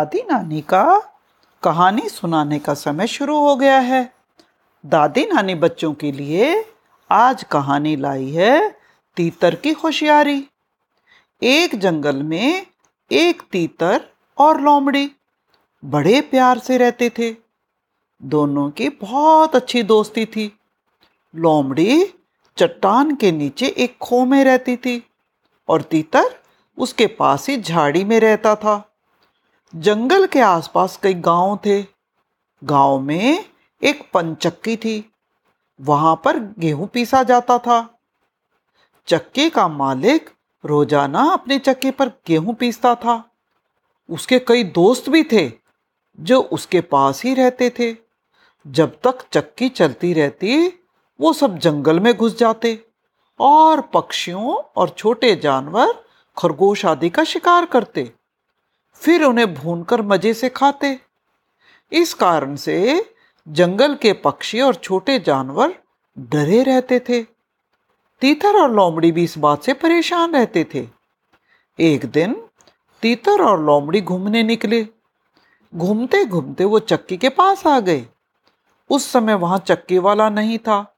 दादी नानी का कहानी सुनाने का समय शुरू हो गया है। दादी नानी बच्चों के लिए आज कहानी लाई है तीतर की होशियारी। एक जंगल में एक तीतर और लोमड़ी बड़े प्यार से रहते थे। दोनों की बहुत अच्छी दोस्ती थी। लोमड़ी चट्टान के नीचे एक खो में रहती थी और तीतर उसके पास ही झाड़ी में रहता था। जंगल के आसपास कई गाँव थे। गाँव में एक पंचक्की थी। वहाँ पर गेहूँ पीसा जाता था। चक्के का मालिक रोज़ाना अपने चक्के पर गेहूँ पीसता था। उसके कई दोस्त भी थे, जो उसके पास ही रहते थे। जब तक चक्की चलती रहती, वो सब जंगल में घुस जाते और पक्षियों और छोटे जानवर खरगोश आदि का शिकार करते। फिर उन्हें भूनकर मज़े से खाते। इस कारण से जंगल के पक्षी और छोटे जानवर डरे रहते थे। तीतर और लोमड़ी भी इस बात से परेशान रहते थे। एक दिन तीतर और लोमड़ी घूमने निकले। घूमते घूमते वो चक्की के पास आ गए। उस समय वहाँ चक्की वाला नहीं था।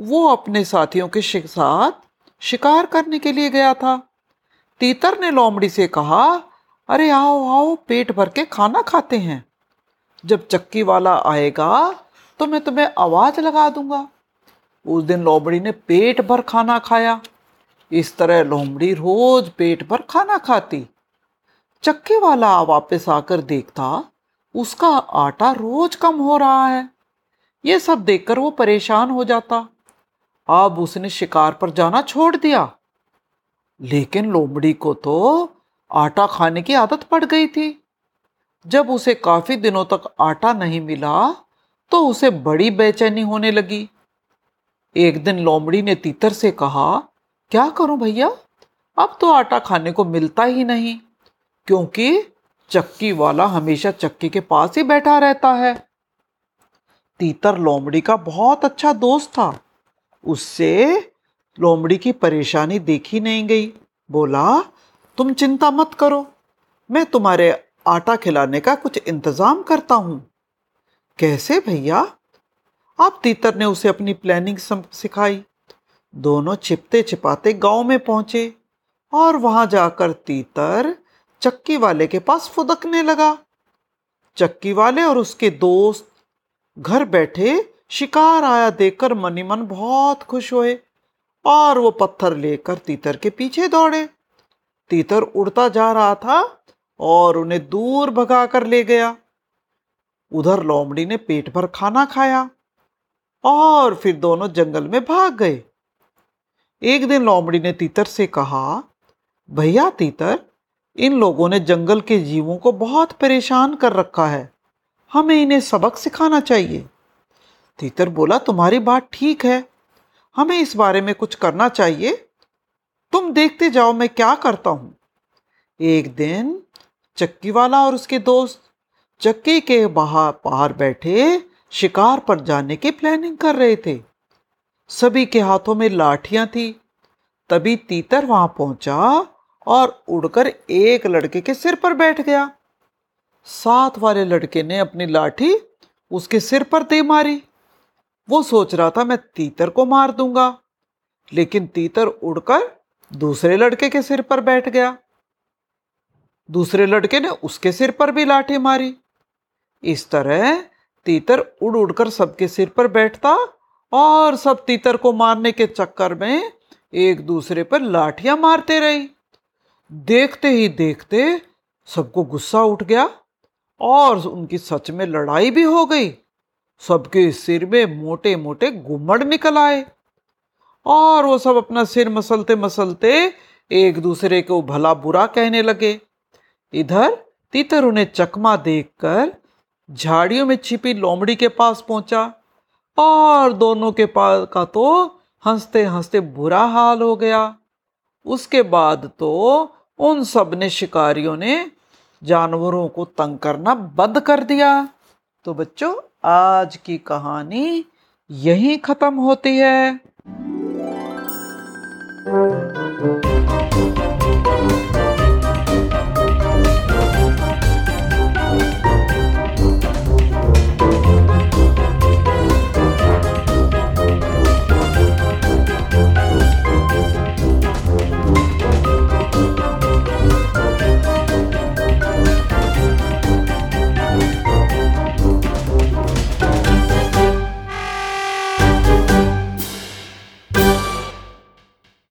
वो अपने साथियों के साथ शिकार करने के लिए गया था। तीतर ने लोमड़ी से कहा अरे आओ आओ, पेट भर के खाना खाते हैं। जब चक्की वाला आएगा तो मैं तुम्हें आवाज़ लगा दूँगा। उस दिन लोमड़ी ने पेट भर खाना खाया। इस तरह लोमड़ी रोज पेट भर खाना खाती। चक्की वाला वापस आकर देखता, उसका आटा रोज कम हो रहा है। ये सब देखकर वो परेशान हो जाता। अब उसने शिकार पर जाना छोड़ दिया। लेकिन लोमड़ी को तो आटा खाने की आदत पड़ गई थी। जब उसे काफ़ी दिनों तक आटा नहीं मिला तो उसे बड़ी बेचैनी होने लगी। एक दिन लोमड़ी ने तीतर से कहा, क्या करूँ भैया? अब तो आटा खाने को मिलता ही नहीं, क्योंकि चक्की वाला हमेशा चक्की के पास ही बैठा रहता है। तीतर लोमड़ी का बहुत अच्छा दोस्त था। उससे लोमड़ी की परेशानी देखी नहीं गई। बोला तुम चिंता मत करो। मैं तुम्हारे आटा खिलाने का कुछ इंतज़ाम करता हूँ। कैसे भैया? अब तीतर ने उसे अपनी प्लानिंग सिखाई। दोनों छिपते छिपाते गाँव में पहुँचे और वहाँ जाकर तीतर चक्की वाले के पास फुदकने लगा। चक्की वाले और उसके दोस्त घर बैठे शिकार आया देखकर मनी मन बहुत खुश हुए और वो पत्थर लेकर तीतर के पीछे दौड़े। तीतर उड़ता जा रहा था और उन्हें दूर भगा कर ले गया। उधर लोमड़ी ने पेट भर खाना खाया और फिर दोनों जंगल में भाग गए। एक दिन लोमड़ी ने तीतर से कहा, भैया तीतर, इन लोगों ने जंगल के जीवों को बहुत परेशान कर रखा है। हमें इन्हें सबक सिखाना चाहिए। तीतर बोला, तुम्हारी बात ठीक है। हमें इस बारे में कुछ करना चाहिए। तुम देखते जाओ मैं क्या करता हूँ। एक दिन चक्की वाला और उसके दोस्त चक्की के बाहर बाहर बैठे शिकार पर जाने की प्लानिंग कर रहे थे। सभी के हाथों में लाठियाँ थी। तभी तीतर वहाँ पहुँचा और उड़कर एक लड़के के सिर पर बैठ गया। साथ वाले लड़के ने अपनी लाठी उसके सिर पर दे मारी। वो सोच रहा था मैं तीतर को मार दूँगा, लेकिन तीतर उड़कर दूसरे लड़के के सिर पर बैठ गया। दूसरे लड़के ने उसके सिर पर भी लाठी मारी। इस तरह तीतर उड़ उड़कर सबके सिर पर बैठता और सब तीतर को मारने के चक्कर में एक दूसरे पर लाठियाँ मारते रही। देखते ही देखते सबको गुस्सा उठ गया और उनकी सच में लड़ाई भी हो गई। सबके सिर में मोटे मोटे गुम्मड़ निकल आए। और वो सब अपना सिर मसलते मसलते एक दूसरे को भला बुरा कहने लगे। इधर तीतर उन्हें चकमा देखकर झाड़ियों में छिपी लोमड़ी के पास पहुँचा और दोनों के पास का तो हँसते हँसते बुरा हाल हो गया। उसके बाद तो उन सबने शिकारियों ने जानवरों को तंग करना बंद कर दिया। तो बच्चों, आज की कहानी यही खत्म होती है।